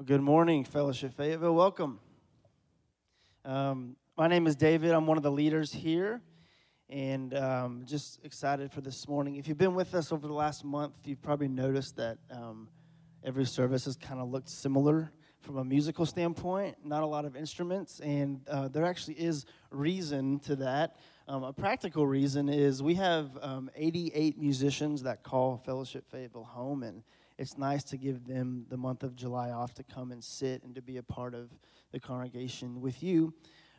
Well, good morning, Fellowship Fayetteville. Welcome. Um, my name is David. I'm one of the leaders here, and um, just excited for this morning. If you've been with us over the last month, you've probably noticed that um, every service has kind of looked similar from a musical standpoint. Not a lot of instruments, and uh, there actually is reason to that. Um, a practical reason is we have um, 88 musicians that call Fellowship Fayetteville home, and it's nice to give them the month of July off to come and sit and to be a part of the congregation with you,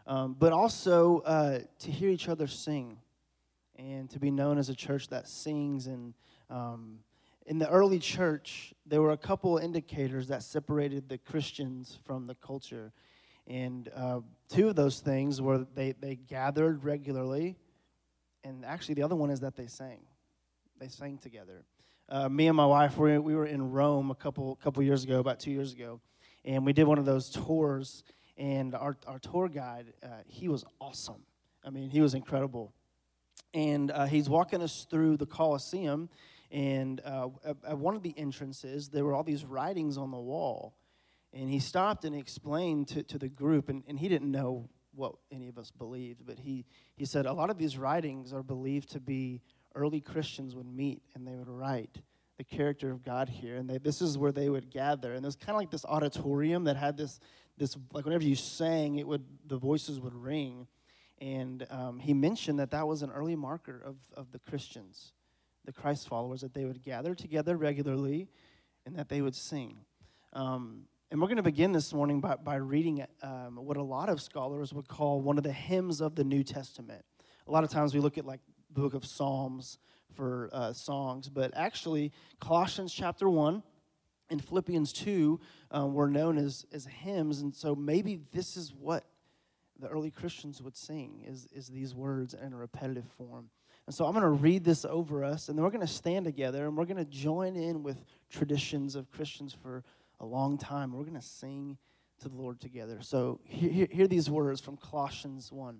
um, but also uh, to hear each other sing and to be known as a church that sings. And um, in the early church, there were a couple indicators that separated the Christians from the culture. And uh, two of those things were they, they gathered regularly, and actually, the other one is that they sang. They sang together uh, me and my wife we, we were in Rome a couple couple years ago, about two years ago, and we did one of those tours. And our our tour guide, uh, he was awesome. I mean, he was incredible. And uh, he's walking us through the Colosseum, and uh, at, at one of the entrances, there were all these writings on the wall. And he stopped and explained to, to the group, and, and he didn't know what any of us believed, but he, he said a lot of these writings are believed to be early Christians would meet and they would write the character of God here. And they, this is where they would gather. And it was kind of like this auditorium that had this, this like whenever you sang, it would the voices would ring. And um, he mentioned that that was an early marker of, of the Christians, the Christ followers, that they would gather together regularly and that they would sing. Um, and we're going to begin this morning by, by reading um, what a lot of scholars would call one of the hymns of the New Testament. A lot of times we look at like book of Psalms for uh, songs, but actually, Colossians chapter 1 and Philippians 2 um, were known as, as hymns, and so maybe this is what the early Christians would sing is, is these words in a repetitive form. And so I'm going to read this over us, and then we're going to stand together and we're going to join in with traditions of Christians for a long time. We're going to sing to the Lord together. So hear, hear these words from Colossians 1.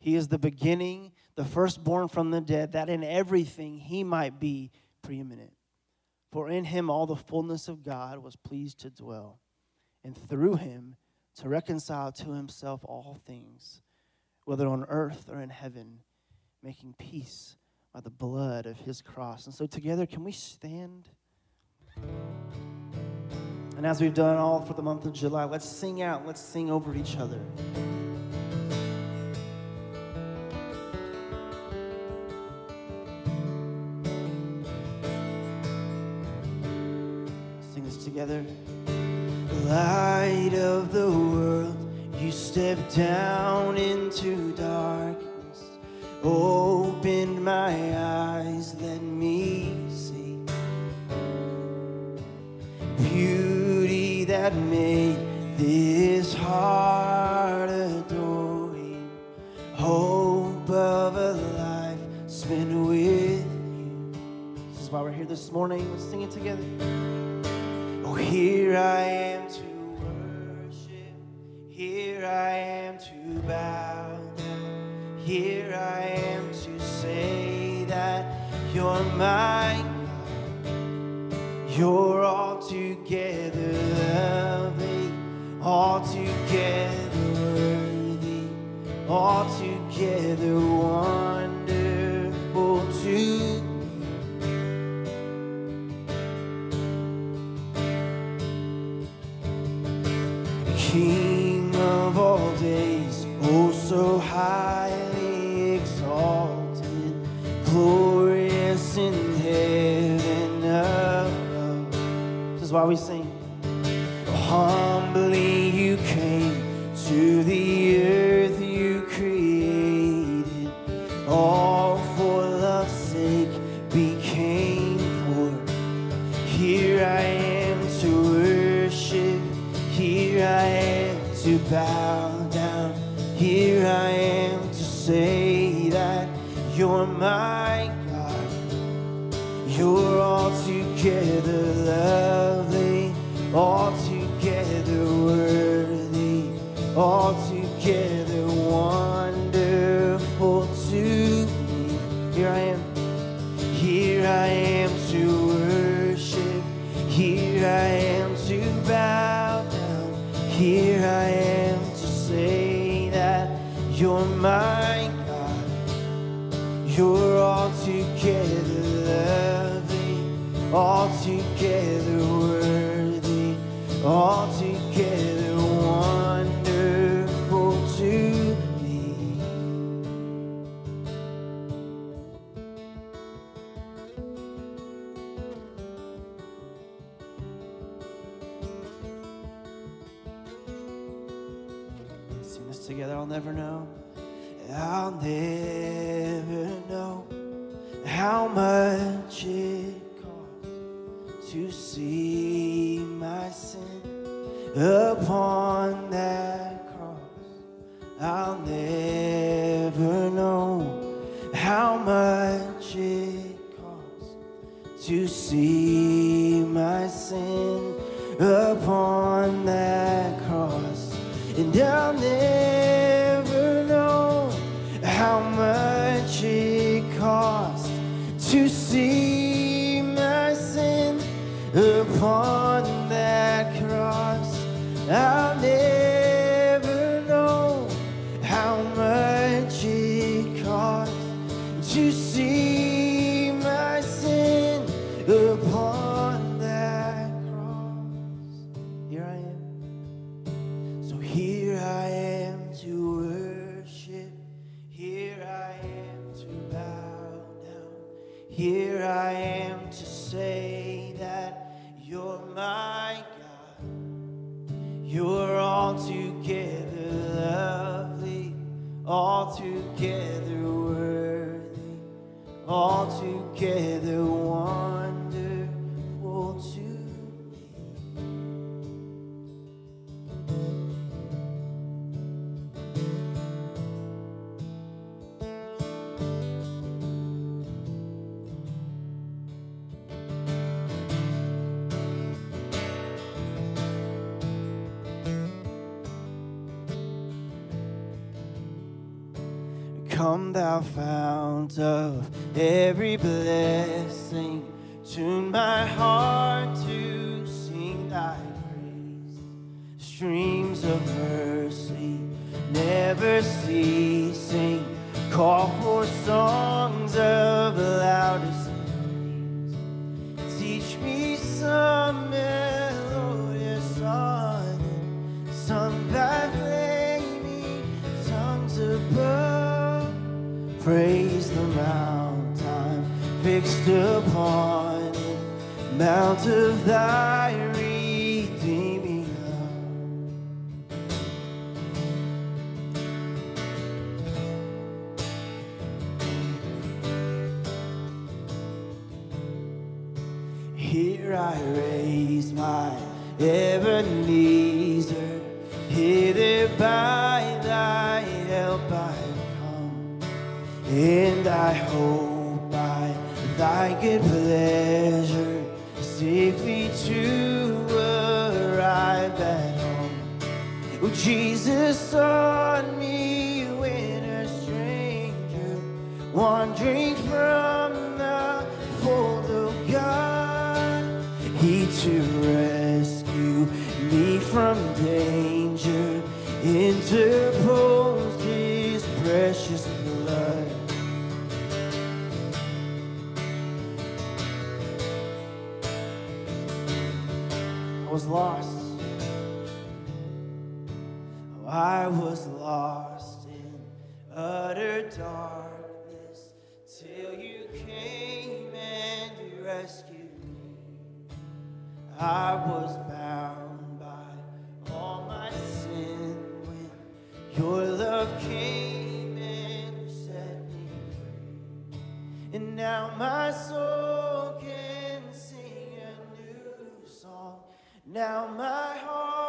He is the beginning, the firstborn from the dead, that in everything he might be preeminent. For in him all the fullness of God was pleased to dwell, and through him to reconcile to himself all things, whether on earth or in heaven, making peace by the blood of his cross. And so, together, can we stand? And as we've done all for the month of July, let's sing out, let's sing over each other. Together. Light of the world, you stepped down into darkness, opened my eyes, let me see beauty that made this heart adore. Hope of a life spent with you. This is why we're here this morning. Let's sing it together. Here I am to worship. Here I am to bow down. Here I am to say that you're my God. You're altogether lovely, altogether worthy, altogether wonderful why we sing. Humbly you came to the earth you created, all for love's sake became poor. Here I am to worship, here I am to bow down. Here I am to say that you're my God. You're altogether lovely, altogether worthy, altogether wonderful to me. Here I am. Here I am to worship. Here I am to bow down. Here I am to say that you're my God. You're altogether lovely, altogether altogether wonderful to me. This together, I'll never know. I'll never know how much it costs to see upon that cross. I'll never know how much it costs to see Streams of mercy never ceasing, call for songs of loudest praise. Teach me some melodious song, some sung by flaming tongues above. Praise the mount I'm fixed upon it, mount of thy Ebenezer, hither by thy help I've come, and I hope by thy good pleasure safely to arrive at home. Oh, Jesus on me when a stranger interposed his precious blood. I was lost. I was lost in utter darkness till you came and rescued me. I was bound your love came and set me free. And now my soul can sing a new song. Now my heart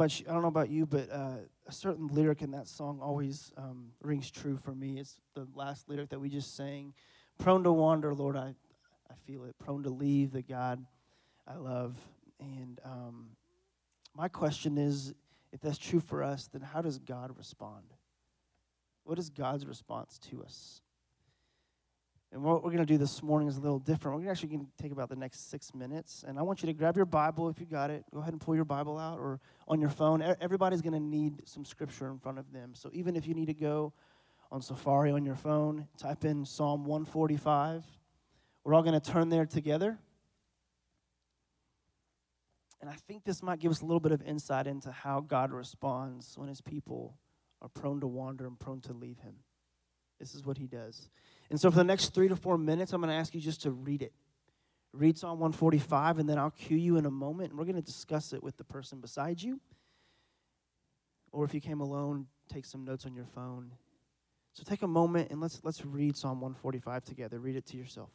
about you, I don't know about you, but uh, a certain lyric in that song always um, rings true for me. It's the last lyric that we just sang. Prone to wander, Lord, I, I feel it. Prone to leave the God I love. And um, my question is, if that's true for us, then how does God respond? What is God's response to us? And what we're going to do this morning is a little different. We're actually going to take about the next six minutes. And I want you to grab your Bible if you got it. Go ahead and pull your Bible out or on your phone. Everybody's going to need some scripture in front of them. So even if you need to go on Safari on your phone, type in Psalm 145. We're all going to turn there together. And I think this might give us a little bit of insight into how God responds when his people are prone to wander and prone to leave him. This is what he does. And so for the next three to four minutes, I'm going to ask you just to read it. Read Psalm 145, and then I'll cue you in a moment, and we're going to discuss it with the person beside you. Or if you came alone, take some notes on your phone. So take a moment and let's let's read Psalm 145 together. Read it to yourself.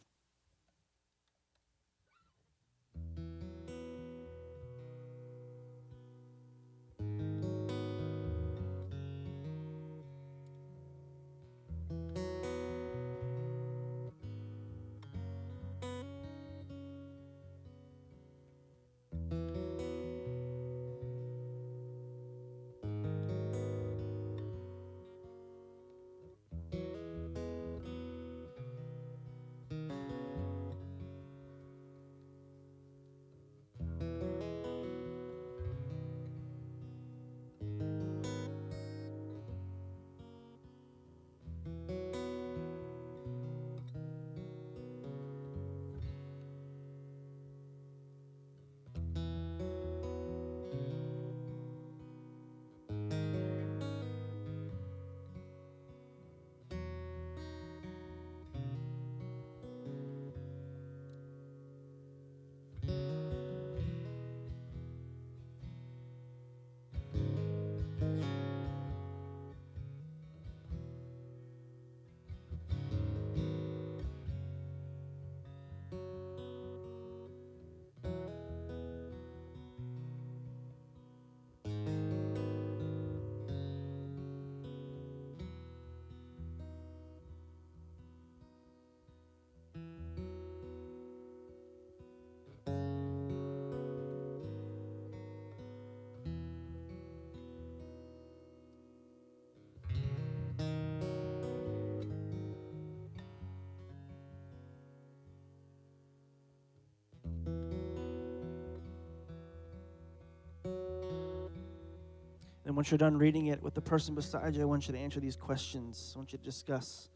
And once you're done reading it with the person beside you, I want you to answer these questions. I want you to discuss.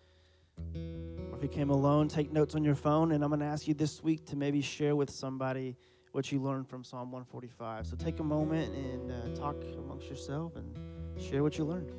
Or if you came alone, take notes on your phone. And I'm going to ask you this week to maybe share with somebody what you learned from Psalm 145. So take a moment and uh, talk amongst yourself and share what you learned.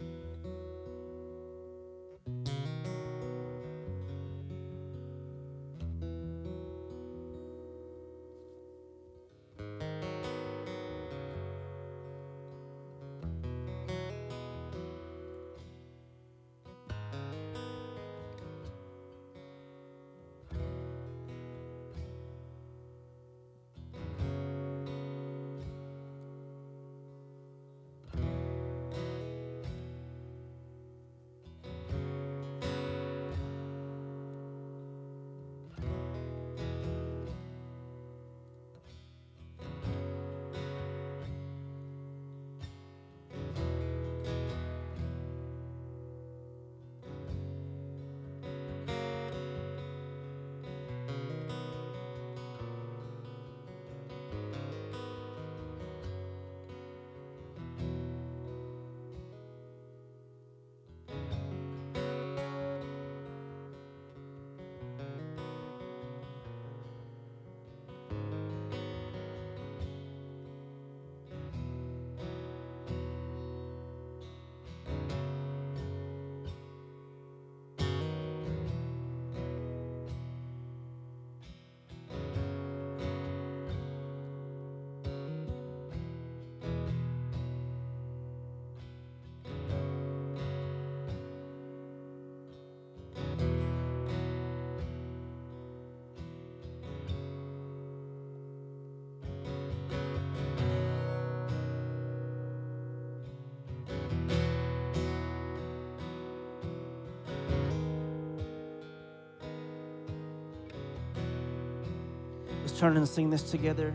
Turn and sing this together.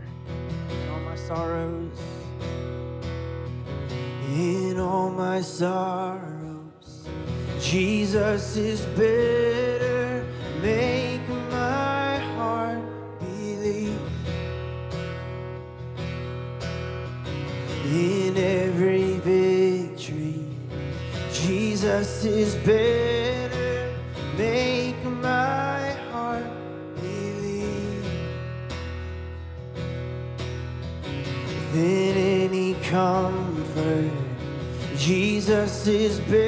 In all my sorrows. In all my sorrows, Jesus is better. Make my heart believe. In every victory, Jesus is better. Is better.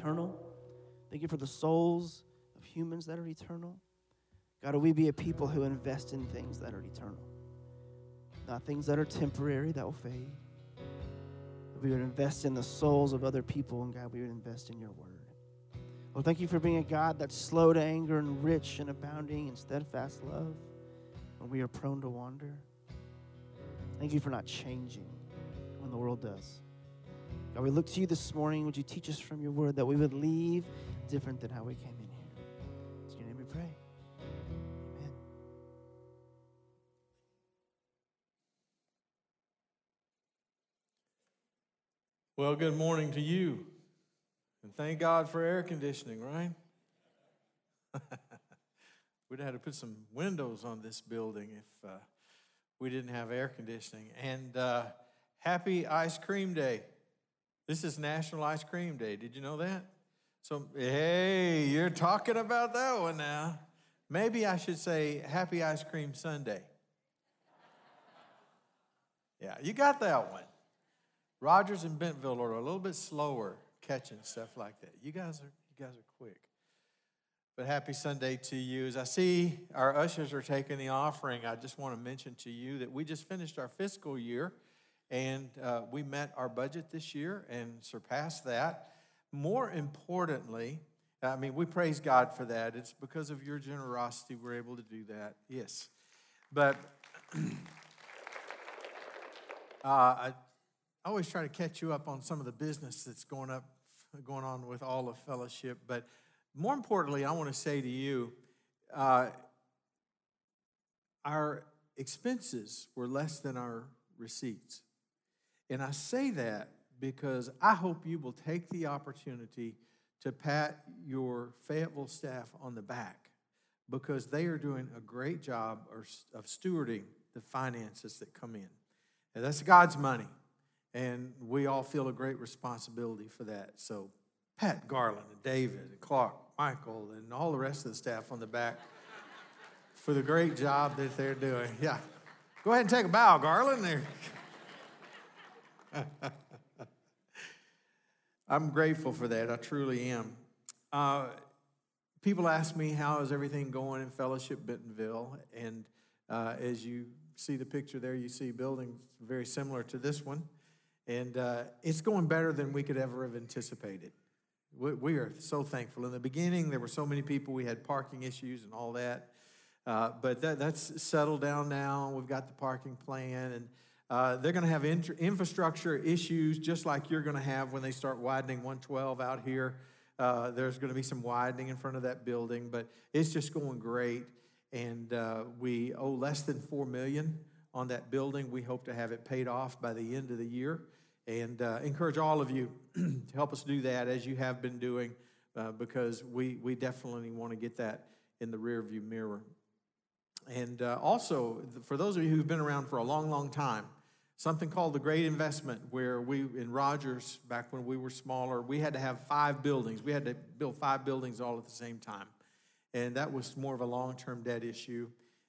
Eternal. Thank you for the souls of humans that are eternal. God, will we be a people who invest in things that are eternal, not things that are temporary that will fade. We would invest in the souls of other people, and God, we would invest in your word. Well, thank you for being a God that's slow to anger and rich and abounding in steadfast love when we are prone to wander. Thank you for not changing when the world does. God, we look to you this morning. Would you teach us from your word that we would leave different than how we came in here? In your name we pray. Amen. Well, good morning to you. And thank God for air conditioning, right? We'd have to put some windows on this building if uh, we didn't have air conditioning. And uh, happy ice cream day. This is National Ice Cream Day. Did you know that? So, hey, you're talking about that one now. Maybe I should say Happy Ice Cream Sunday. Yeah, you got that one. Rogers and Bentonville are a little bit slower catching stuff like that. You guys are you guys are quick. But happy Sunday to you. As I see our ushers are taking the offering, I just want to mention to you that we just finished our fiscal year and uh, we met our budget this year and surpassed that. More importantly, I mean, we praise God for that. It's because of your generosity we're able to do that. Yes. But uh, I, always try to catch you up on some of the business that's going up, going on with all of fellowship. But more importantly, I want to say to you, uh, our expenses were less than our receipts. And I say that because I hope you will take the opportunity to pat your Fayetteville staff on the back because they are doing a great job of stewarding the finances that come in. And that's God's money. And we all feel a great responsibility for that. So, Pat Garland and David and Clark, Michael, and all the rest of the staff on the back for the great job that they're doing. Yeah. Go ahead and take a bow, Garland. There. I'm grateful for that. I truly am. Uh, people ask me, how is everything going in Fellowship Bentonville? And uh, as you see the picture there, you see buildings very similar to this one. And uh, it's going better than we could ever have anticipated. We, we, are so thankful. In the beginning, there were so many people, we had parking issues and all that. Uh, but that, that's settled down now. We've got the parking plan, and uh, they're going to have infrastructure issues just like you're going to have when they start widening 112 out here. Uh, there's going to be some widening in front of that building, but it's just going great. And uh, we owe less than four million on that building. We hope to have it paid off by the end of the year, and uh, encourage all of you to help us do that as you have been doing, uh, because we we definitely want to get that in the rearview mirror. And also, for those of you who've been around for a long, long time, something called the Great Investment, where we, in Rogers, back when we were smaller, we had to have five buildings. We had to build five buildings all at the same time. And that was more of a long term debt issue.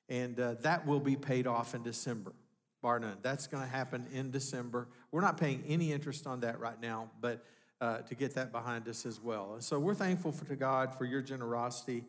And uh, that will be paid off in December, bar none. That's going to happen in December. We're not paying any interest on that right now, but uh, to get that behind us as well. And so we're thankful for, to God for your generosity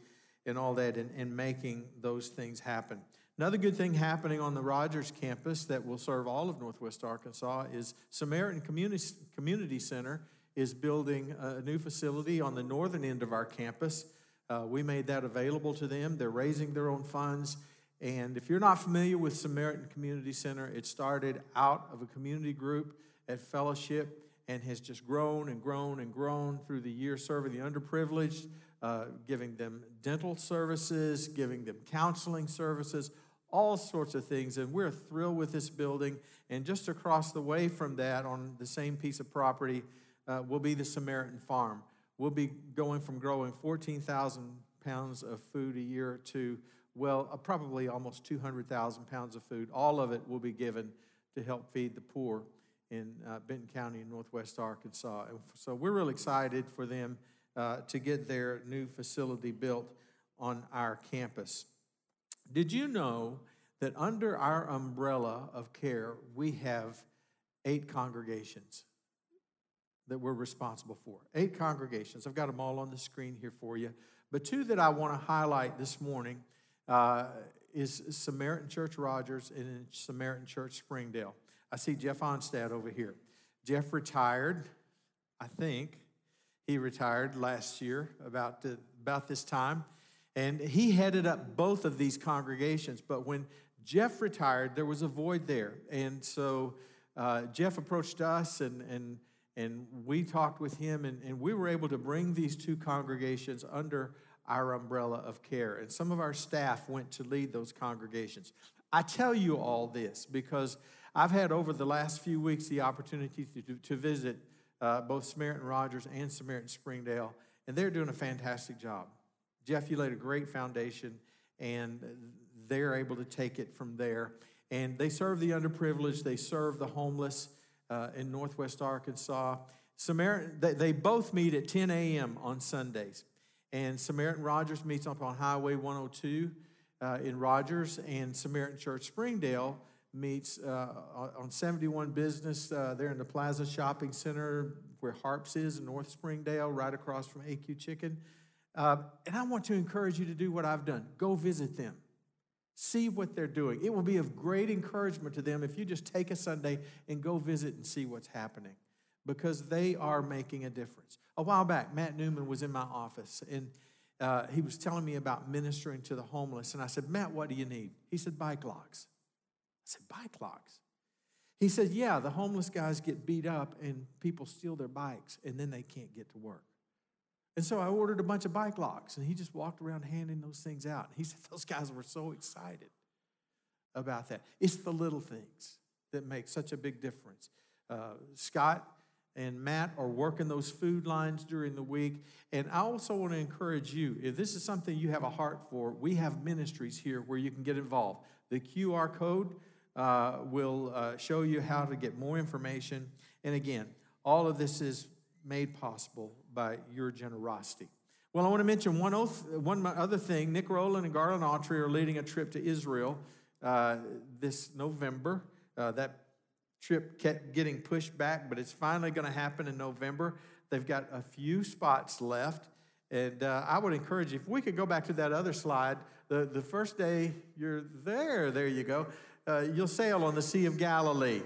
and all that and, and making those things happen. Another good thing happening on the Rogers campus that will serve all of Northwest Arkansas is Samaritan Community, Community Center is building a new facility on the northern end of our campus. Uh, we made that available to them. They're raising their own funds. And if you're not familiar with Samaritan Community Center, it started out of a community group at Fellowship and has just grown and grown and grown through the years, serving the underprivileged, uh, giving them dental services, giving them counseling services, all sorts of things. And we're thrilled with this building. And just across the way from that, on the same piece of property, uh, will be the Samaritan Farm. We'll be going from growing 14,000 pounds of food a year to, well, uh, probably almost 200,000 pounds of food. All of it will be given to help feed the poor in uh, Benton County in Northwest Arkansas. And so we're really excited for them uh, to get their new facility built on our campus. Did you know that under our umbrella of care, we have eight congregations that we're responsible for? Eight congregations. I've got them all on the screen here for you. But two that I want to highlight this morning uh, is Samaritan Church Rogers and Samaritan Church Springdale. I see Jeff Onstad over here. Jeff retired, I think, he retired last year about, about this time. And he headed up both of these congregations. But when Jeff retired, there was a void there. And so uh, Jeff approached us and, and, and we talked with him, and, and we were able to bring these two congregations under our umbrella of care. And some of our staff went to lead those congregations. I tell you all this because I've had over the last few weeks the opportunity to, to visit uh, both Samaritan Rogers and Samaritan Springdale, and they're doing a fantastic job. Jeff, you laid a great foundation, and they're able to take it from there. And they serve the underprivileged, they serve the homeless uh, in Northwest Arkansas. Samaritan, they, they both meet at 10 a.m. on Sundays. And Samaritan Rogers meets up on Highway 102 uh, in Rogers, and Samaritan Church Springdale meets uh, on 71 Business uh, there in the Plaza Shopping Center where Harps is in North Springdale, right across from AQ Chicken. Uh, and I want to encourage you to do what I've done go visit them. See what they're doing. It will be of great encouragement to them if you just take a Sunday and go visit and see what's happening because they are making a difference. A while back, Matt Newman was in my office and uh, he was telling me about ministering to the homeless. And I said, Matt, what do you need? He said, bike locks. I said, bike locks? He said, yeah, the homeless guys get beat up and people steal their bikes and then they can't get to work. And so I ordered a bunch of bike locks and he just walked around handing those things out. He said, those guys were so excited about that. It's the little things that make such a big difference. Uh, Scott and Matt are working those food lines during the week. And I also want to encourage you if this is something you have a heart for, we have ministries here where you can get involved. The QR code uh, will uh, show you how to get more information. And again, all of this is made possible by your generosity. Well, I want to mention one, oath, one other thing. Nick Rowland and Garland Autry are leading a trip to Israel uh, this November. Uh, that trip kept getting pushed back, but it's finally going to happen in November. They've got a few spots left. And uh, I would encourage you, if we could go back to that other slide, the, the first day you're there, there you go, uh, you'll sail on the Sea of Galilee.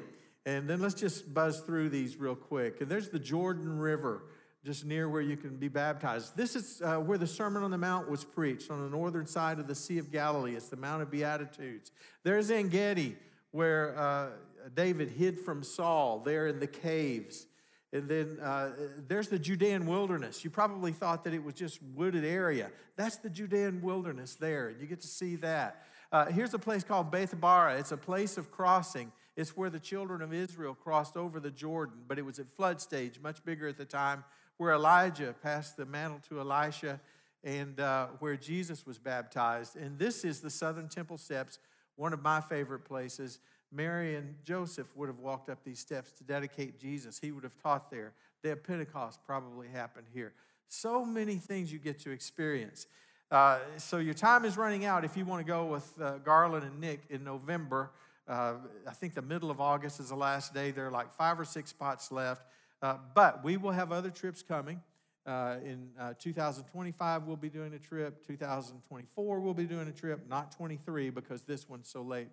And then let's just buzz through these real quick. And there's the Jordan River, just near where you can be baptized. This is uh, where the Sermon on the Mount was preached, on the northern side of the Sea of Galilee. It's the Mount of Beatitudes. There's Engedi, where uh, David hid from Saul, there in the caves. And then uh, there's the Judean wilderness. You probably thought that it was just wooded area. That's the Judean wilderness there. You get to see that. Uh, here's a place called Bethabara. It's a place of crossing. It's where the children of Israel crossed over the Jordan, but it was at flood stage, much bigger at the time, where Elijah passed the mantle to Elisha and uh, where Jesus was baptized. And this is the Southern Temple Steps, one of my favorite places. Mary and Joseph would have walked up these steps to dedicate Jesus. He would have taught there. Of Pentecost probably happened here. So many things you get to experience. Uh, so your time is running out if you want to go with uh, Garland and Nick in November. Uh, I think the middle of August is the last day. There are like five or six spots left. Uh, but we will have other trips coming. Uh, in uh, 2025, we'll be doing a trip. 2024, we'll be doing a trip. Not 23 because this one's so late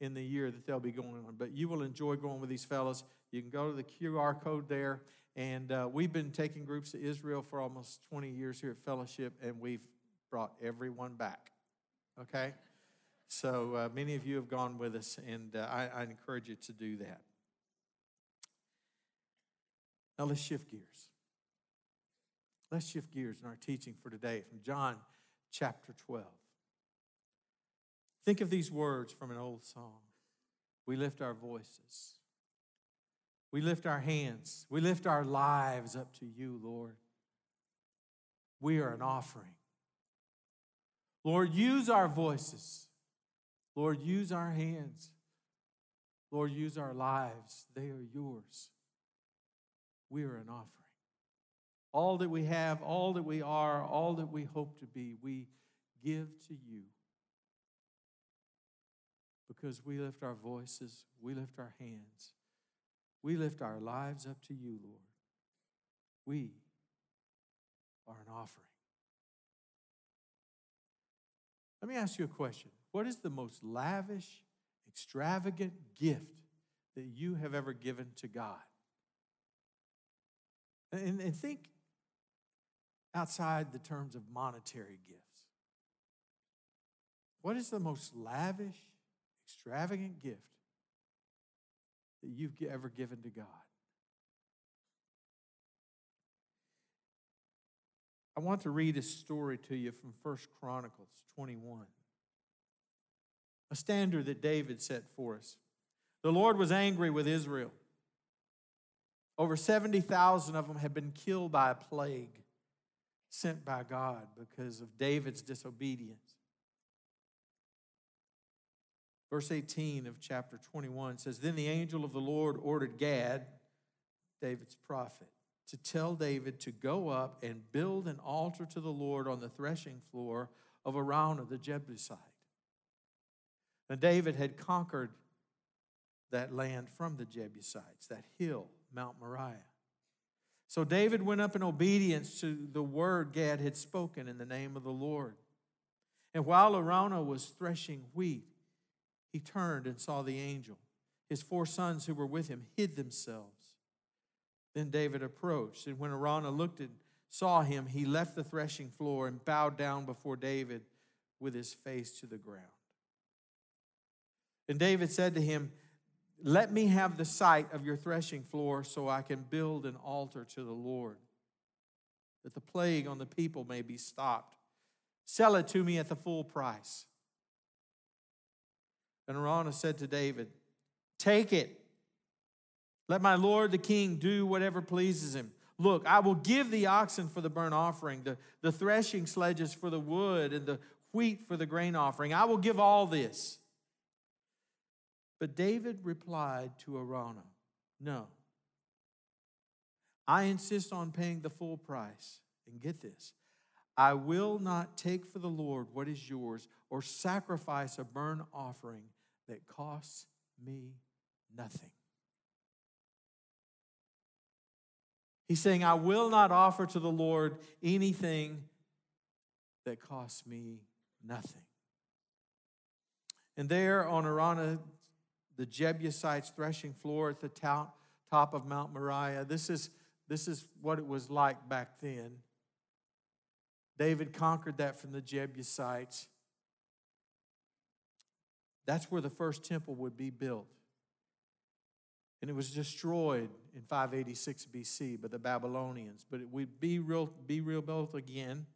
in the year that they'll be going on. But you will enjoy going with these fellows. You can go to the QR code there. And uh, we've been taking groups to Israel for almost 20 years here at Fellowship, and we've brought everyone back. Okay? So uh, many of you have gone with us, and uh, I, I encourage you to do that. Now let's shift gears. Let's shift gears in our teaching for today from John chapter 12. Think of these words from an old song. We lift our voices. We lift our hands. We lift our lives up to you, Lord. We are an offering. Lord, use our voices. Lord, use our hands. Lord, use our lives. They are yours. We are an offering. All that we have, all that we are, all that we hope to be, we give to you because we lift our voices, we lift our hands, we lift our lives up to you, Lord. We are an offering. Let me ask you a question. What is the most lavish, extravagant gift that you have ever given to God? And, and think outside the terms of monetary gifts. What is the most lavish, extravagant gift that you've ever given to God. I want to read a story to you from First Chronicles 21. A standard that David set for us. The Lord was angry with Israel. Over 70,000 of them had been killed by a plague sent by God because of David's disobedience. Verse 18 of chapter 21 says Then the angel of the Lord ordered Gad, David's prophet, to tell David to go up and build an altar to the Lord on the threshing floor of Araunah the Jebusite. Now, David had conquered that land from the Jebusites, that hill, Mount Moriah. So David went up in obedience to the word Gad had spoken in the name of the Lord. And while Araunah was threshing wheat, he turned and saw the angel. His four sons who were with him hid themselves. Then David approached, and when Araunah looked and saw him, he left the threshing floor and bowed down before David with his face to the ground. And David said to him, Let me have the site of your threshing floor so I can build an altar to the Lord, that the plague on the people may be stopped. Sell it to me at the full price. And Araunah said to David, Take it. Let my lord the king do whatever pleases him. Look, I will give the oxen for the burnt offering, the, the threshing sledges for the wood, and the wheat for the grain offering. I will give all this. But David replied to Araunah, No. I insist on paying the full price. And get this I will not take for the Lord what is yours or sacrifice a burnt offering that costs me nothing. He's saying, I will not offer to the Lord anything that costs me nothing. And there on Araunah, the Jebusites' threshing floor at the top, of Mount Moriah, this is, this is what it was like back then. David conquered that from the Jebusites. That's where the first temple would be built. And it was destroyed in 586 BC by the Babylonians, but it would be real, be rebuilt again.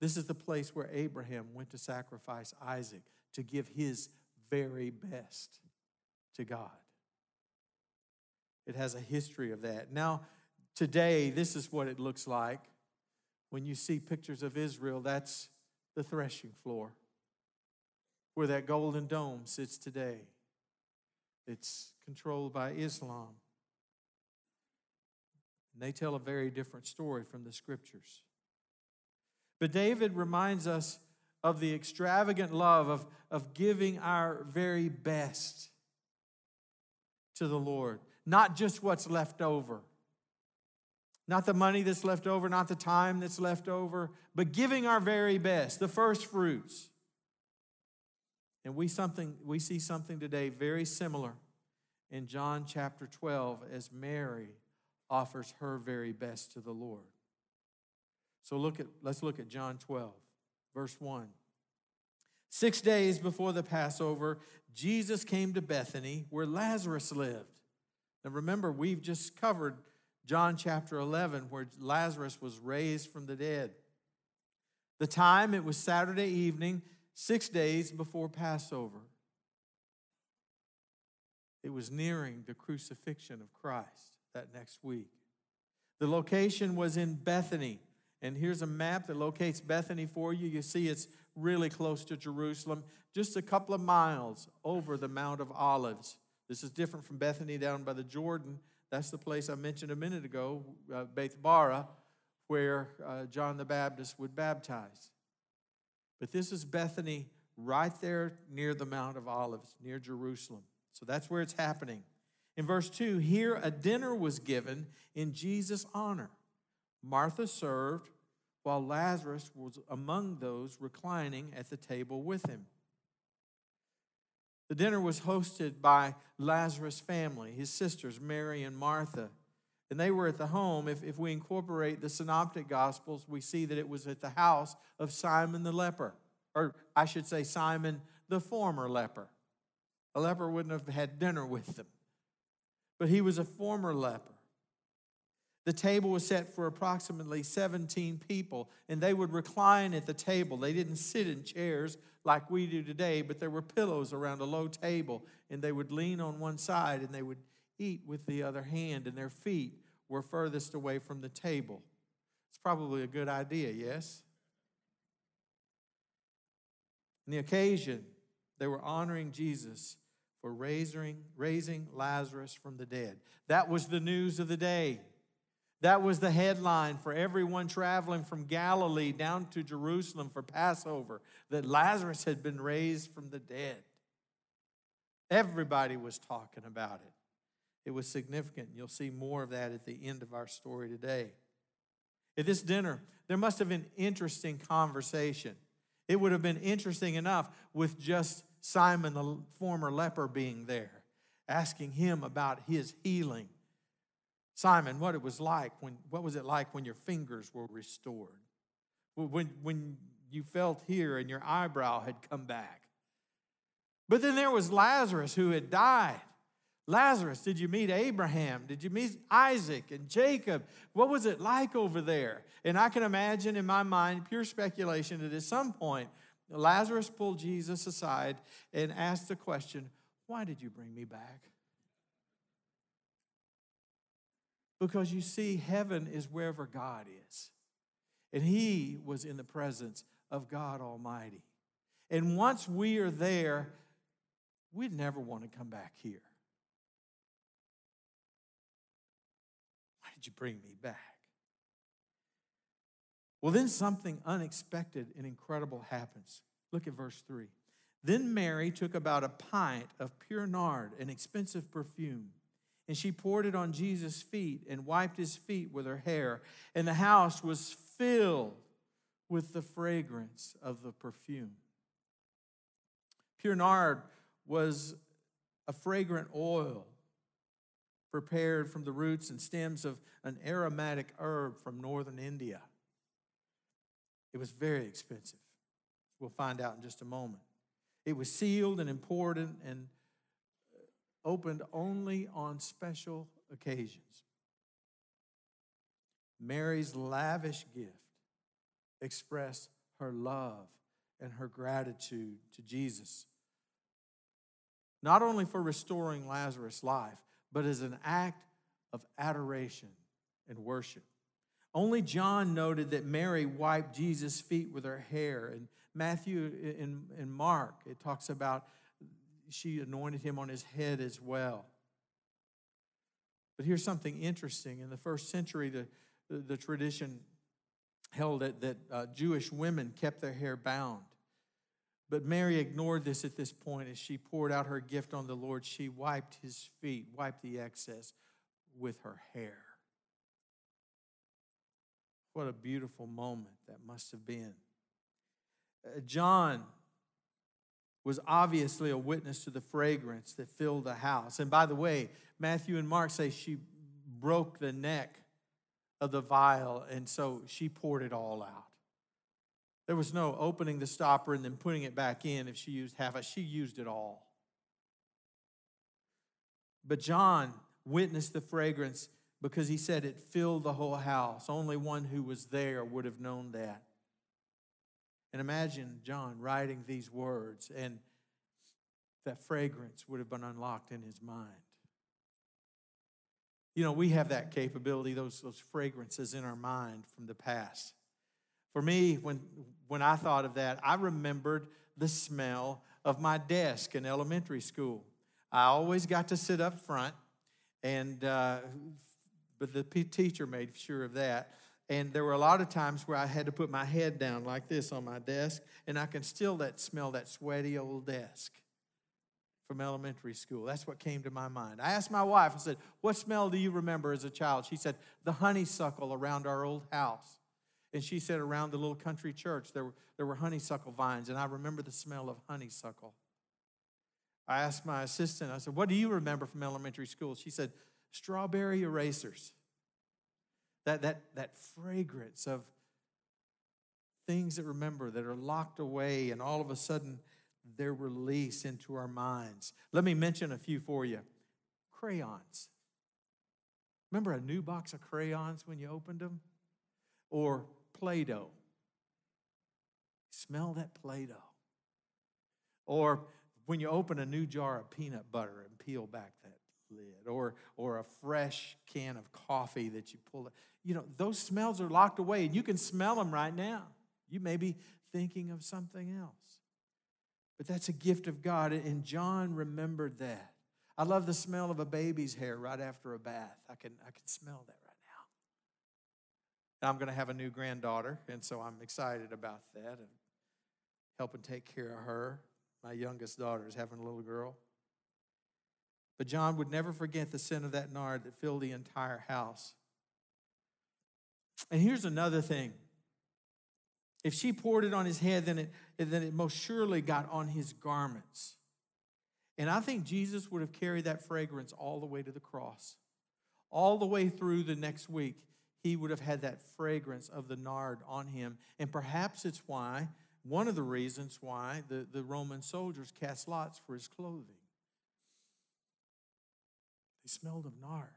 This is the place where Abraham went to sacrifice Isaac to give his very best to God. It has a history of that. Now, today, this is what it looks like. When you see pictures of Israel, that's the threshing floor where that golden dome sits today. It's controlled by Islam. And they tell a very different story from the scriptures. But David reminds us of the extravagant love of, of giving our very best to the Lord, not just what's left over. Not the money that's left over, not the time that's left over, but giving our very best, the first fruits. And we something we see something today very similar in John chapter 12 as Mary offers her very best to the Lord. So look at let's look at John 12 verse 1. 6 days before the Passover, Jesus came to Bethany where Lazarus lived. Now remember, we've just covered John chapter 11 where Lazarus was raised from the dead. The time it was Saturday evening six days before Passover. It was nearing the crucifixion of Christ that next week. The location was in Bethany. And here's a map that locates Bethany for you. You see it's really close to Jerusalem, just a couple of miles over the Mount of Olives. This is different from Bethany down by the Jordan. That's the place I mentioned a minute ago, uh, where uh, John the Baptist would baptize. But this is Bethany right there near the Mount of Olives, near Jerusalem. So that's where it's happening. In verse 2, here a dinner was given in Jesus' honor. Martha served, while Lazarus was among those reclining at the table with him. The dinner was hosted by Lazarus' family, his sisters, Mary and Martha. And they were at the home. If, if we incorporate the synoptic gospels, we see that it was at the house of Simon the leper, or I should say, Simon the former leper. A leper wouldn't have had dinner with them, but he was a former leper. The table was set for approximately 17 people, and they would recline at the table. They didn't sit in chairs like we do today, but there were pillows around a low table, and they would lean on one side and they would eat with the other hand, and their feet were furthest away from the table. It's probably a good idea, yes? On the occasion, they were honoring Jesus for raising, raising Lazarus from the dead. That was the news of the day. That was the headline for everyone traveling from Galilee down to Jerusalem for Passover that Lazarus had been raised from the dead. Everybody was talking about it. It was significant. You'll see more of that at the end of our story today. At this dinner, there must have been interesting conversation. It would have been interesting enough with just Simon, the former leper, being there, asking him about his healing. Simon, what it was like when what was it like when your fingers were restored? When, when you felt here and your eyebrow had come back. But then there was Lazarus who had died. Lazarus, did you meet Abraham? Did you meet Isaac and Jacob? What was it like over there? And I can imagine in my mind, pure speculation, that at some point, Lazarus pulled Jesus aside and asked the question, Why did you bring me back? Because you see, heaven is wherever God is. And he was in the presence of God Almighty. And once we are there, we'd never want to come back here. Why did you bring me back? Well, then something unexpected and incredible happens. Look at verse 3. Then Mary took about a pint of pure nard, an expensive perfume, and she poured it on Jesus' feet and wiped his feet with her hair. And the house was filled with the fragrance of the perfume. Pure nard was a fragrant oil prepared from the roots and stems of an aromatic herb from northern India. It was very expensive. We'll find out in just a moment. It was sealed and important and opened only on special occasions. Mary's lavish gift expressed her love and her gratitude to Jesus, not only for restoring Lazarus' life, but as an act of adoration and worship. Only John noted that Mary wiped Jesus' feet with her hair. And Matthew and, Mark, it talks about she anointed him on his head as well. But here's something interesting. In the first century, the, the, the tradition held that, that uh, Jewish women kept their hair bound. But Mary ignored this at this point as she poured out her gift on the Lord. She wiped his feet, wiped the excess with her hair. What a beautiful moment that must have been. Uh, John was obviously a witness to the fragrance that filled the house. And by the way, Matthew and Mark say she broke the neck of the vial, and so she poured it all out. There was no opening the stopper and then putting it back in if she used half it. She used it all. But John witnessed the fragrance because he said it filled the whole house. Only one who was there would have known that. And imagine John writing these words, and that fragrance would have been unlocked in his mind. You know, we have that capability, those, those fragrances in our mind from the past. For me, when, when I thought of that, I remembered the smell of my desk in elementary school. I always got to sit up front, and uh, but the teacher made sure of that. And there were a lot of times where I had to put my head down like this on my desk, and I can still that smell that sweaty old desk from elementary school. That's what came to my mind. I asked my wife, I said, What smell do you remember as a child? She said, The honeysuckle around our old house. And she said, around the little country church, there were, there were honeysuckle vines, and I remember the smell of honeysuckle. I asked my assistant, I said, What do you remember from elementary school? She said, Strawberry erasers. That, that, that fragrance of things that remember that are locked away, and all of a sudden they're released into our minds. Let me mention a few for you crayons. Remember a new box of crayons when you opened them? Or Play Doh. Smell that Play Doh. Or when you open a new jar of peanut butter and peel back that lid, or, or a fresh can of coffee that you pull. You know, those smells are locked away and you can smell them right now. You may be thinking of something else. But that's a gift of God, and John remembered that. I love the smell of a baby's hair right after a bath. I can, I can smell that right now. I'm going to have a new granddaughter, and so I'm excited about that and helping take care of her. My youngest daughter is having a little girl. But John would never forget the scent of that nard that filled the entire house. And here's another thing. If she poured it on his head, then it, then it most surely got on his garments. And I think Jesus would have carried that fragrance all the way to the cross, all the way through the next week he would have had that fragrance of the nard on him. And perhaps it's why, one of the reasons why the, the Roman soldiers cast lots for his clothing. They smelled of nard.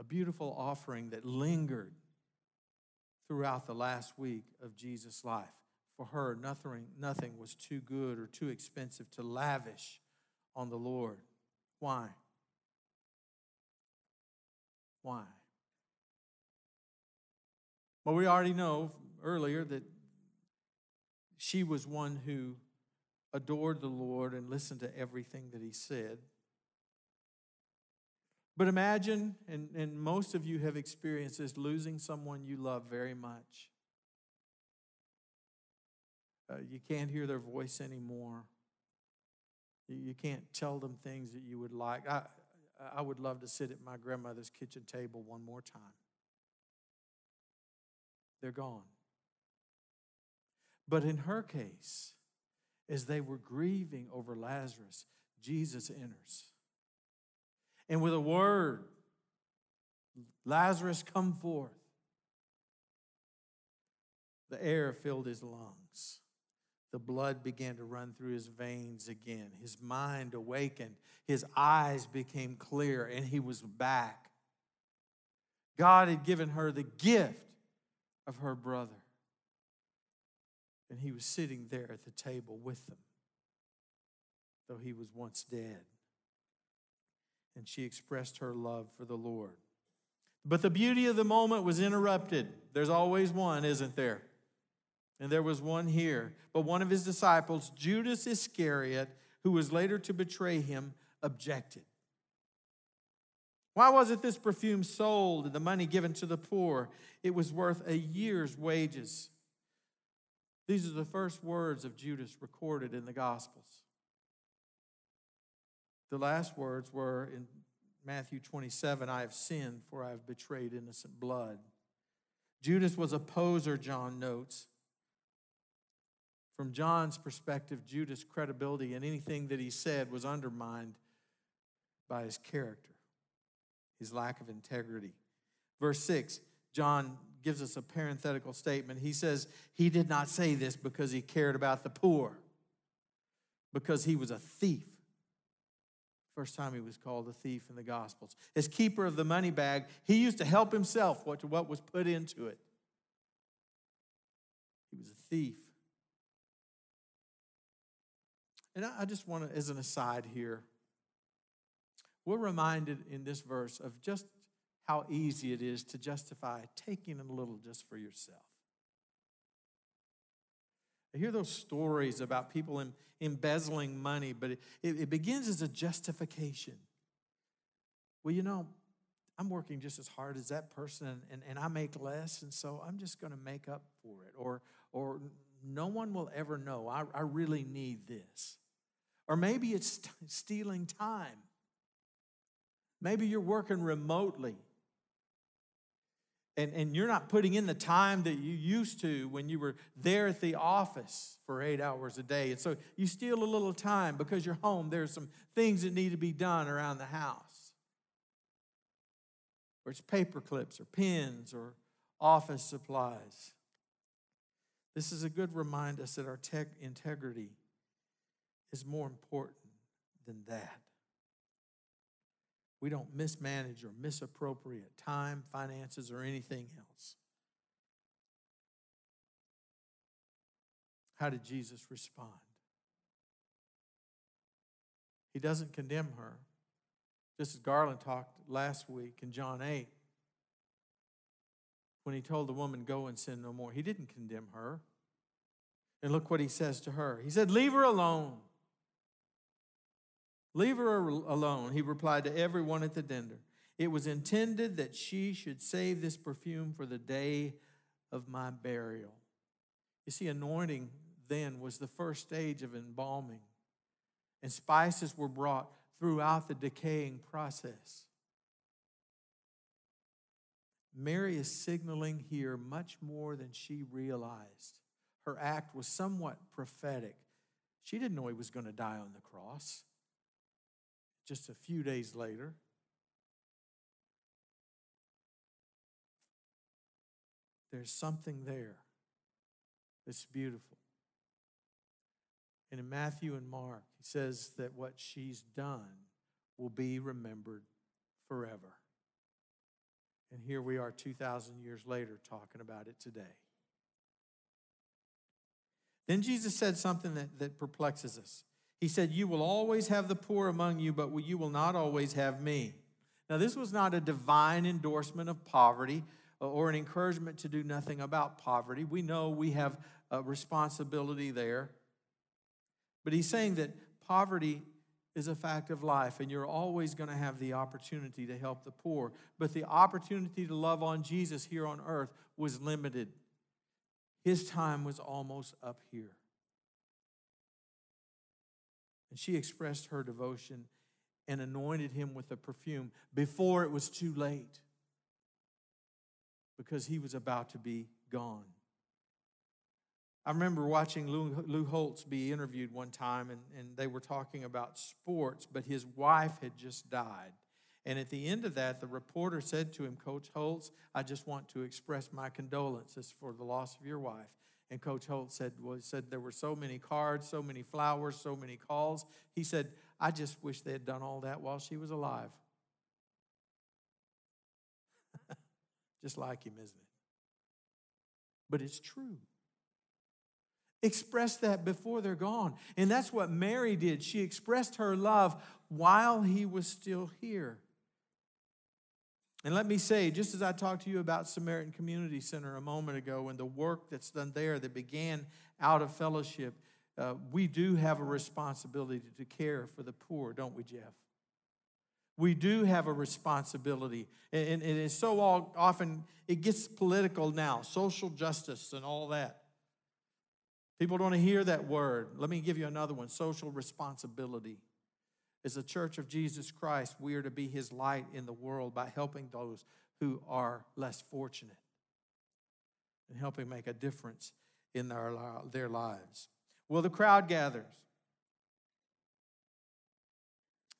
A beautiful offering that lingered throughout the last week of Jesus' life. For her, nothing, nothing was too good or too expensive to lavish on the Lord. Why? Why? Well, we already know earlier that she was one who adored the Lord and listened to everything that he said. But imagine, and, and most of you have experienced this, losing someone you love very much. uh, you can't hear their voice anymore. You, you can't tell them things that you would like. I, I would love to sit at my grandmother's kitchen table one more time. They're gone. But in her case, as they were grieving over Lazarus, Jesus enters. And with a word, Lazarus, come forth. The air filled his lungs. The blood began to run through his veins again. His mind awakened. His eyes became clear, and he was back. God had given her the gift of her brother. And he was sitting there at the table with them, though he was once dead. And she expressed her love for the Lord. But the beauty of the moment was interrupted. There's always one, isn't there? And there was one here. But one of his disciples, Judas Iscariot, who was later to betray him, objected. Why wasn't this perfume sold and the money given to the poor? It was worth a year's wages. These are the first words of Judas recorded in the Gospels. The last words were in Matthew 27 I have sinned, for I have betrayed innocent blood. Judas was a poser, John notes. From John's perspective, Judas' credibility and anything that he said was undermined by his character, his lack of integrity. Verse 6, John gives us a parenthetical statement. He says, He did not say this because he cared about the poor, because he was a thief. First time he was called a thief in the Gospels. As keeper of the money bag, he used to help himself what, to what was put into it. He was a thief. And I just want to, as an aside here, we're reminded in this verse of just how easy it is to justify taking a little just for yourself. I hear those stories about people embezzling money, but it, it begins as a justification. Well, you know, I'm working just as hard as that person and, and, I make less, and so I'm just going to make up for it. Or, or no one will ever know. I, I really need this. Or maybe it's stealing time. Maybe you're working remotely and, and you're not putting in the time that you used to when you were there at the office for eight hours a day. And so you steal a little time because you're home. There's some things that need to be done around the house. Or it's paper clips or pens or office supplies. This is a good reminder that our tech integrity is more important than that. We don't mismanage or misappropriate time, finances, or anything else. How did Jesus respond? He doesn't condemn her. Just as Garland talked last week in John 8, when he told the woman, Go and sin no more, he didn't condemn her. And look what he says to her. He said, Leave her alone. Leave her alone, he replied to everyone at the dinner. It was intended that she should save this perfume for the day of my burial. You see, anointing then was the first stage of embalming, and spices were brought throughout the decaying process. Mary is signaling here much more than she realized. Her act was somewhat prophetic. She didn't know he was going to die on the cross just a few days later. There's something there that's beautiful. And in Matthew and Mark, he says that what she's done will be remembered forever. And here we are 2,000 years later talking about it today. Then Jesus said something that, that perplexes us. He said, You will always have the poor among you, but you will not always have me. Now, this was not a divine endorsement of poverty uh, or an encouragement to do nothing about poverty. We know we have a responsibility there. But he's saying that poverty is a fact of life, and you're always going to have the opportunity to help the poor. But the opportunity to love on Jesus here on earth was limited. His time was almost up here. And she expressed her devotion and anointed him with the perfume before it was too late because he was about to be gone. I remember watching Lou, Lou Holtz be interviewed one time, and, and they were talking about sports, but his wife had just died. And at the end of that, the reporter said to him, Coach Holtz, I just want to express my condolences for the loss of your wife. And Coach Holtz said, well, he said there were so many cards, so many flowers, so many calls. He said, I just wish they had done all that while she was alive. just like him, isn't it? But it's true. Express that before they're gone. And that's what Mary did. She expressed her love while he was still here. And let me say, just as I talked to you about Samaritan Community Center a moment ago and the work that's done there that began out of fellowship, uh, we do have a responsibility to care for the poor, don't we, Jeff? We do have a responsibility. And, and it's so all, often, it gets political now, social justice and all that. People don't want to hear that word. Let me give you another one social responsibility. As a church of Jesus Christ, we are to be his light in the world by helping those who are less fortunate and helping make a difference in their, their lives. Well, the crowd gathers.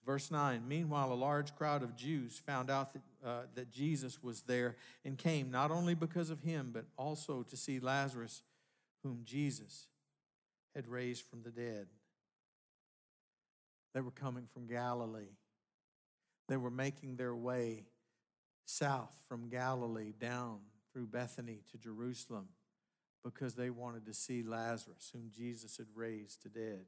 Verse 9 Meanwhile, a large crowd of Jews found out that, uh, that Jesus was there and came not only because of him, but also to see Lazarus, whom Jesus had raised from the dead. They were coming from Galilee. They were making their way south from Galilee down through Bethany to Jerusalem because they wanted to see Lazarus, whom Jesus had raised to dead.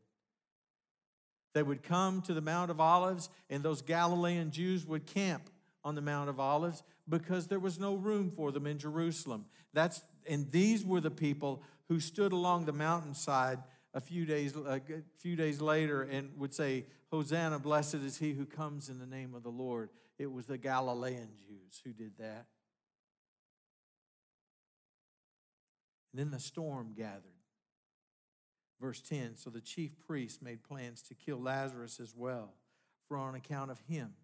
They would come to the Mount of Olives, and those Galilean Jews would camp on the Mount of Olives because there was no room for them in Jerusalem. That's, and these were the people who stood along the mountainside a few days a few days later and would say hosanna blessed is he who comes in the name of the lord. It was the galilean jews who did that. And then the storm gathered. Verse 10 so the chief priests made plans to kill lazarus as well for on account of him.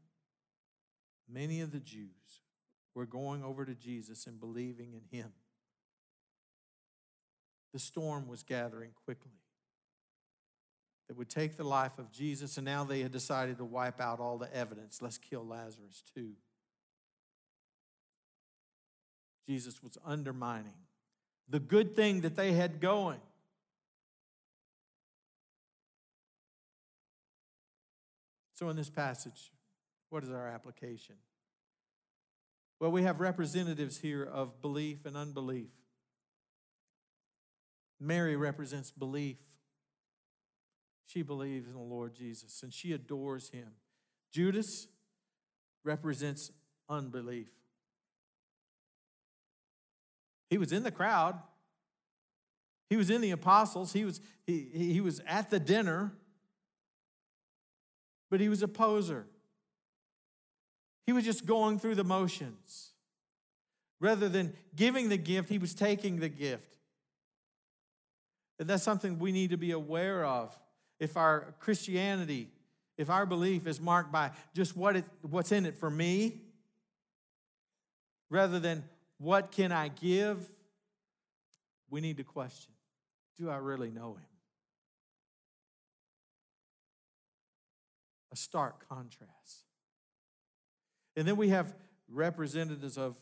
Many of the jews were going over to jesus and believing in him. The storm was gathering quickly that would take the life of Jesus, and now they had decided to wipe out all the evidence. Let's kill Lazarus too. Jesus was undermining the good thing that they had going. So, in this passage, what is our application? Well, we have representatives here of belief and unbelief. Mary represents belief. She believes in the Lord Jesus and she adores him. Judas represents unbelief. He was in the crowd. He was in the apostles. He was, he, he was at the dinner, but he was a poser. He was just going through the motions. Rather than giving the gift, he was taking the gift. And that's something we need to be aware of if our Christianity, if our belief is marked by just what it, what's in it for me, rather than what can I give, we need to question do I really know Him? A stark contrast. And then we have representatives of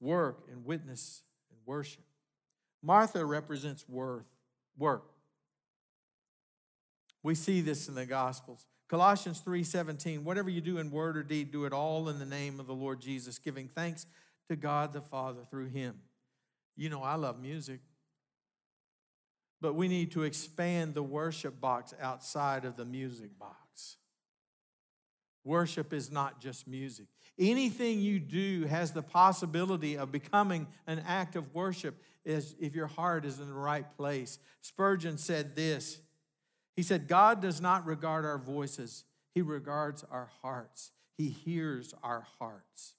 work and witness and worship. Martha represents worth, work. We see this in the Gospels. Colossians 3:17, whatever you do in word or deed, do it all in the name of the Lord Jesus, giving thanks to God the Father through him. You know, I love music. But we need to expand the worship box outside of the music box. Worship is not just music. Anything you do has the possibility of becoming an act of worship if your heart is in the right place. Spurgeon said this he said, God does not regard our voices, He regards our hearts. He hears our hearts.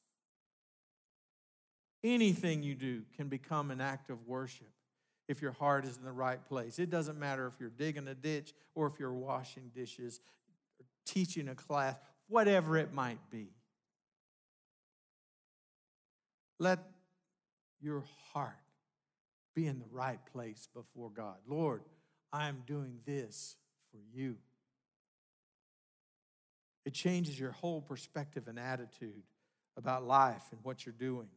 Anything you do can become an act of worship if your heart is in the right place. It doesn't matter if you're digging a ditch or if you're washing dishes, teaching a class, whatever it might be. Let your heart be in the right place before God. Lord, I'm doing this for you. It changes your whole perspective and attitude about life and what you're doing.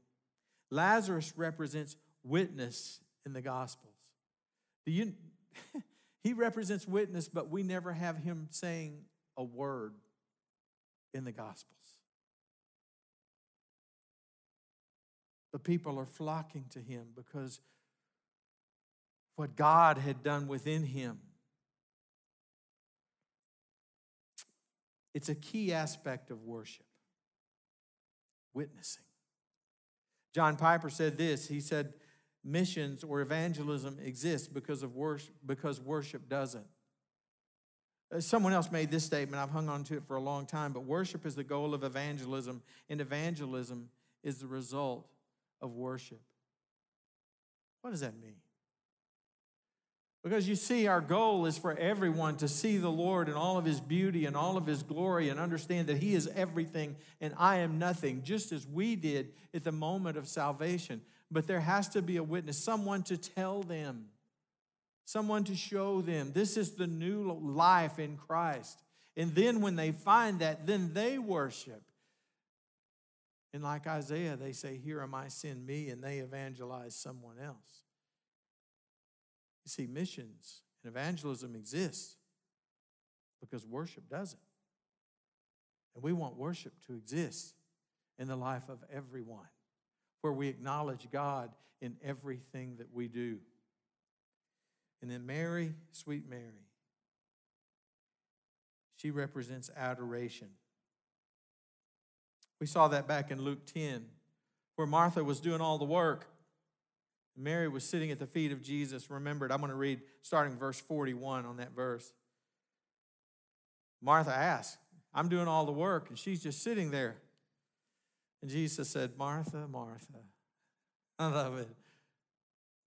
Lazarus represents witness in the Gospels. Do you, he represents witness, but we never have him saying a word in the Gospels. The people are flocking to him because what God had done within him. It's a key aspect of worship witnessing. John Piper said this. He said, missions or evangelism exists because of worship because worship doesn't. Uh, someone else made this statement. I've hung on to it for a long time but worship is the goal of evangelism and evangelism is the result of worship. What does that mean because you see, our goal is for everyone to see the Lord in all of his beauty and all of his glory and understand that he is everything and I am nothing, just as we did at the moment of salvation but there has to be a witness, someone to tell them, someone to show them this is the new life in Christ. And then when they find that, then they worship. And like Isaiah, they say, Here am I, send me, and they evangelize someone else. You see, missions and evangelism exist because worship doesn't. And we want worship to exist in the life of everyone where we acknowledge God in everything that we do. And then Mary, sweet Mary, she represents adoration. We saw that back in Luke 10, where Martha was doing all the work. Mary was sitting at the feet of Jesus. Remembered, I'm going to read starting verse 41 on that verse. Martha asked, I'm doing all the work, and she's just sitting there. And Jesus said, Martha, Martha. I love it.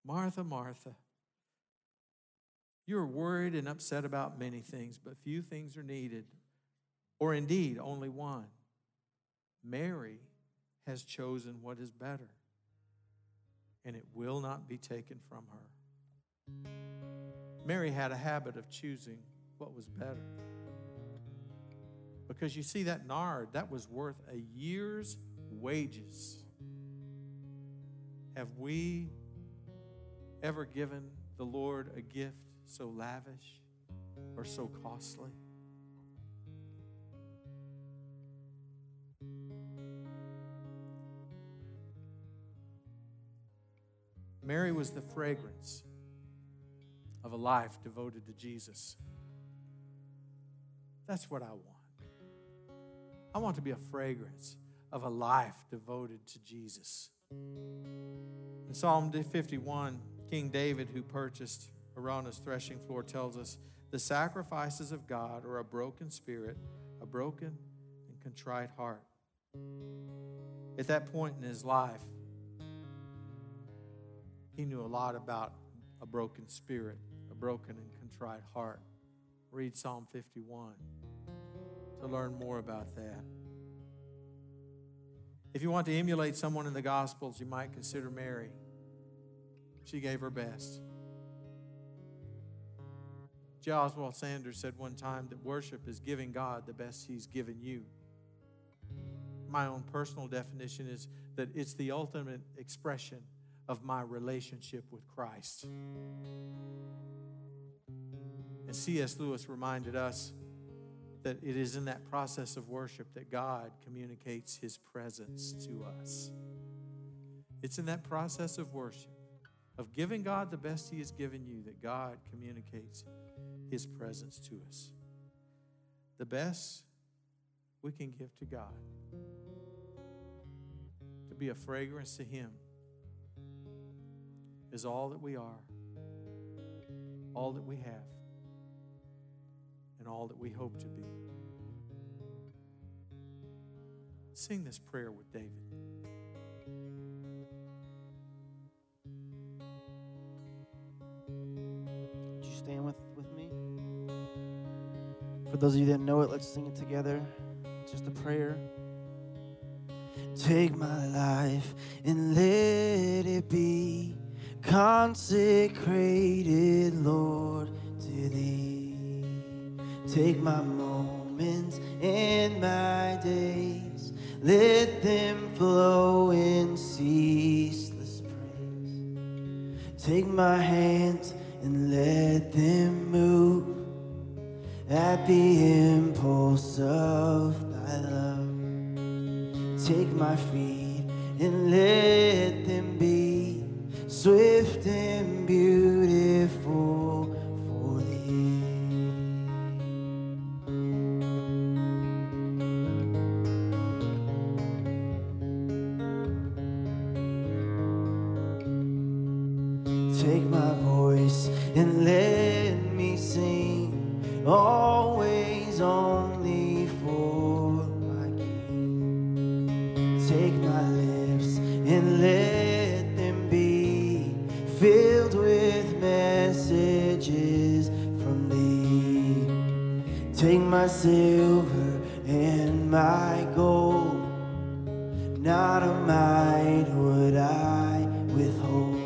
Martha, Martha. You're worried and upset about many things, but few things are needed, or indeed only one. Mary has chosen what is better, and it will not be taken from her. Mary had a habit of choosing what was better. Because you see, that nard, that was worth a year's wages. Have we ever given the Lord a gift so lavish or so costly? Mary was the fragrance of a life devoted to Jesus. That's what I want. I want to be a fragrance of a life devoted to Jesus. In Psalm 51, King David, who purchased Araunah's threshing floor, tells us the sacrifices of God are a broken spirit, a broken and contrite heart. At that point in his life, he knew a lot about a broken spirit, a broken and contrite heart. Read Psalm 51 to learn more about that. If you want to emulate someone in the Gospels, you might consider Mary. She gave her best. J. Oswald Sanders said one time that worship is giving God the best He's given you. My own personal definition is that it's the ultimate expression of my relationship with Christ. And C.S. Lewis reminded us that it is in that process of worship that God communicates his presence to us. It's in that process of worship, of giving God the best he has given you, that God communicates his presence to us. The best we can give to God, to be a fragrance to him, is all that we are, all that we have, and all that we hope to be. Sing this prayer with David. Would you stand with, with me? For those of you that know it, let's sing it together. Just a prayer. Take my life and let it be consecrated, Lord, to thee. Take my moments and my days, let them flow in ceaseless praise. Take my hands and let them move at the impulse of thy love. Take my feet and let them be swift and beautiful for thee. Take my voice and let me sing always only for my King. Take my lips and let my silver and my gold. Not a mite would I withhold.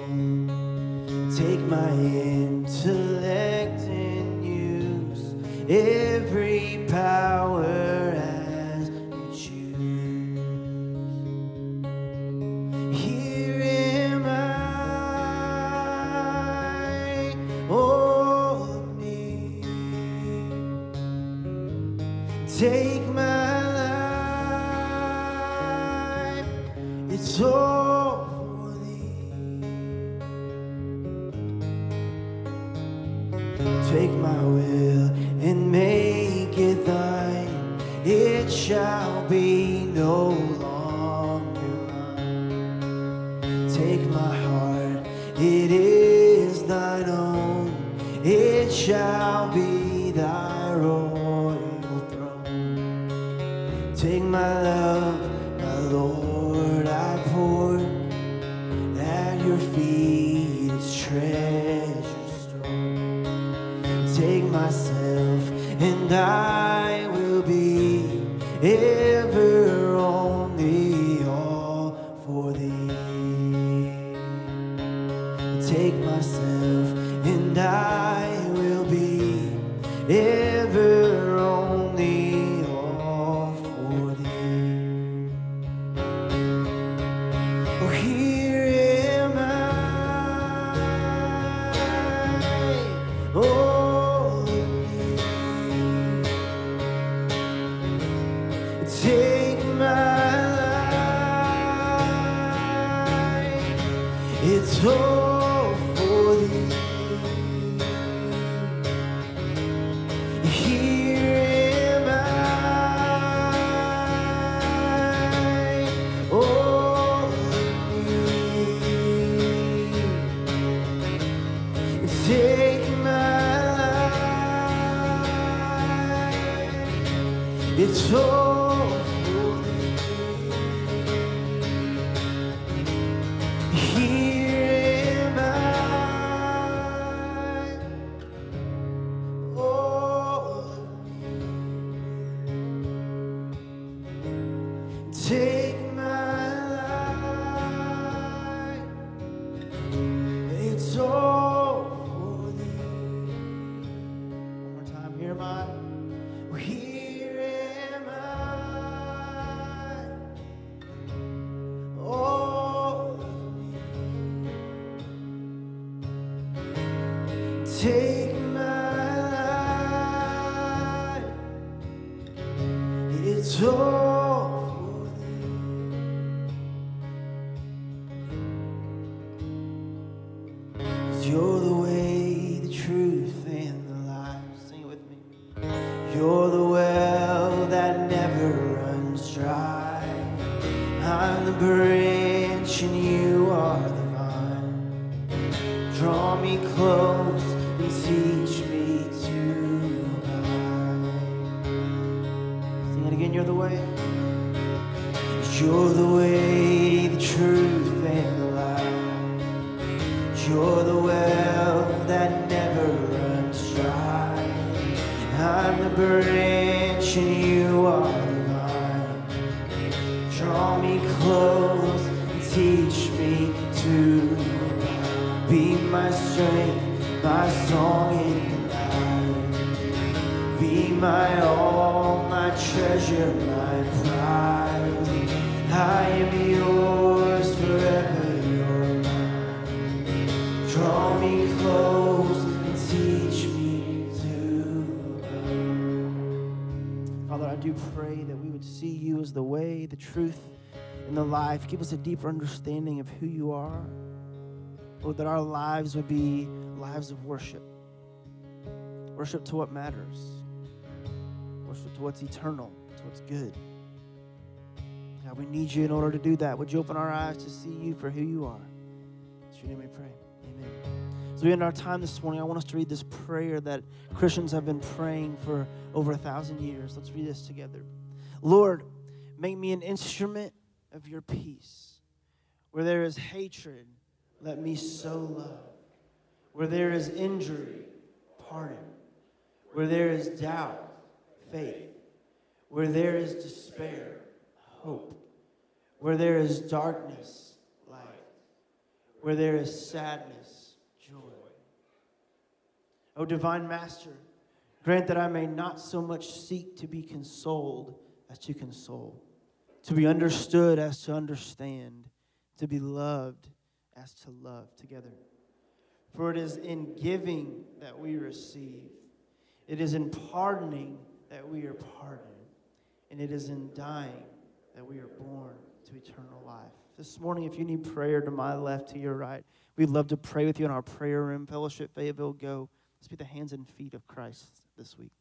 Take my take my life. It's all. And you are the vine. Draw me close and teach me to. Be my strength, my song in the night. Be my all, my treasure, my pride. I am yours the way, the truth, and the life. Give us a deeper understanding of who you are. Lord, that our lives would be lives of worship. Worship to what matters. Worship to what's eternal, to what's good. God, we need you in order to do that. Would you open our eyes to see you for who you are? In your name we pray. Amen. As we end our time this morning, I want us to read this prayer that Christians have been praying for over a thousand years. Let's read this together. Lord, make me an instrument of your peace. Where there is hatred, let me sow love. Where there is injury, pardon. Where there is doubt, faith. Where there is despair, hope. Where there is darkness, light. Where there is sadness, joy. O divine master, grant that I may not so much seek to be consoled as to console, to be understood as to understand, to be loved as to love together. For it is in giving that we receive, it is in pardoning that we are pardoned, and it is in dying that we are born to eternal life. This morning, if you need prayer to my left, to your right, we'd love to pray with you in our prayer room, Fellowship Fayetteville. Go. Let's be the hands and feet of Christ this week.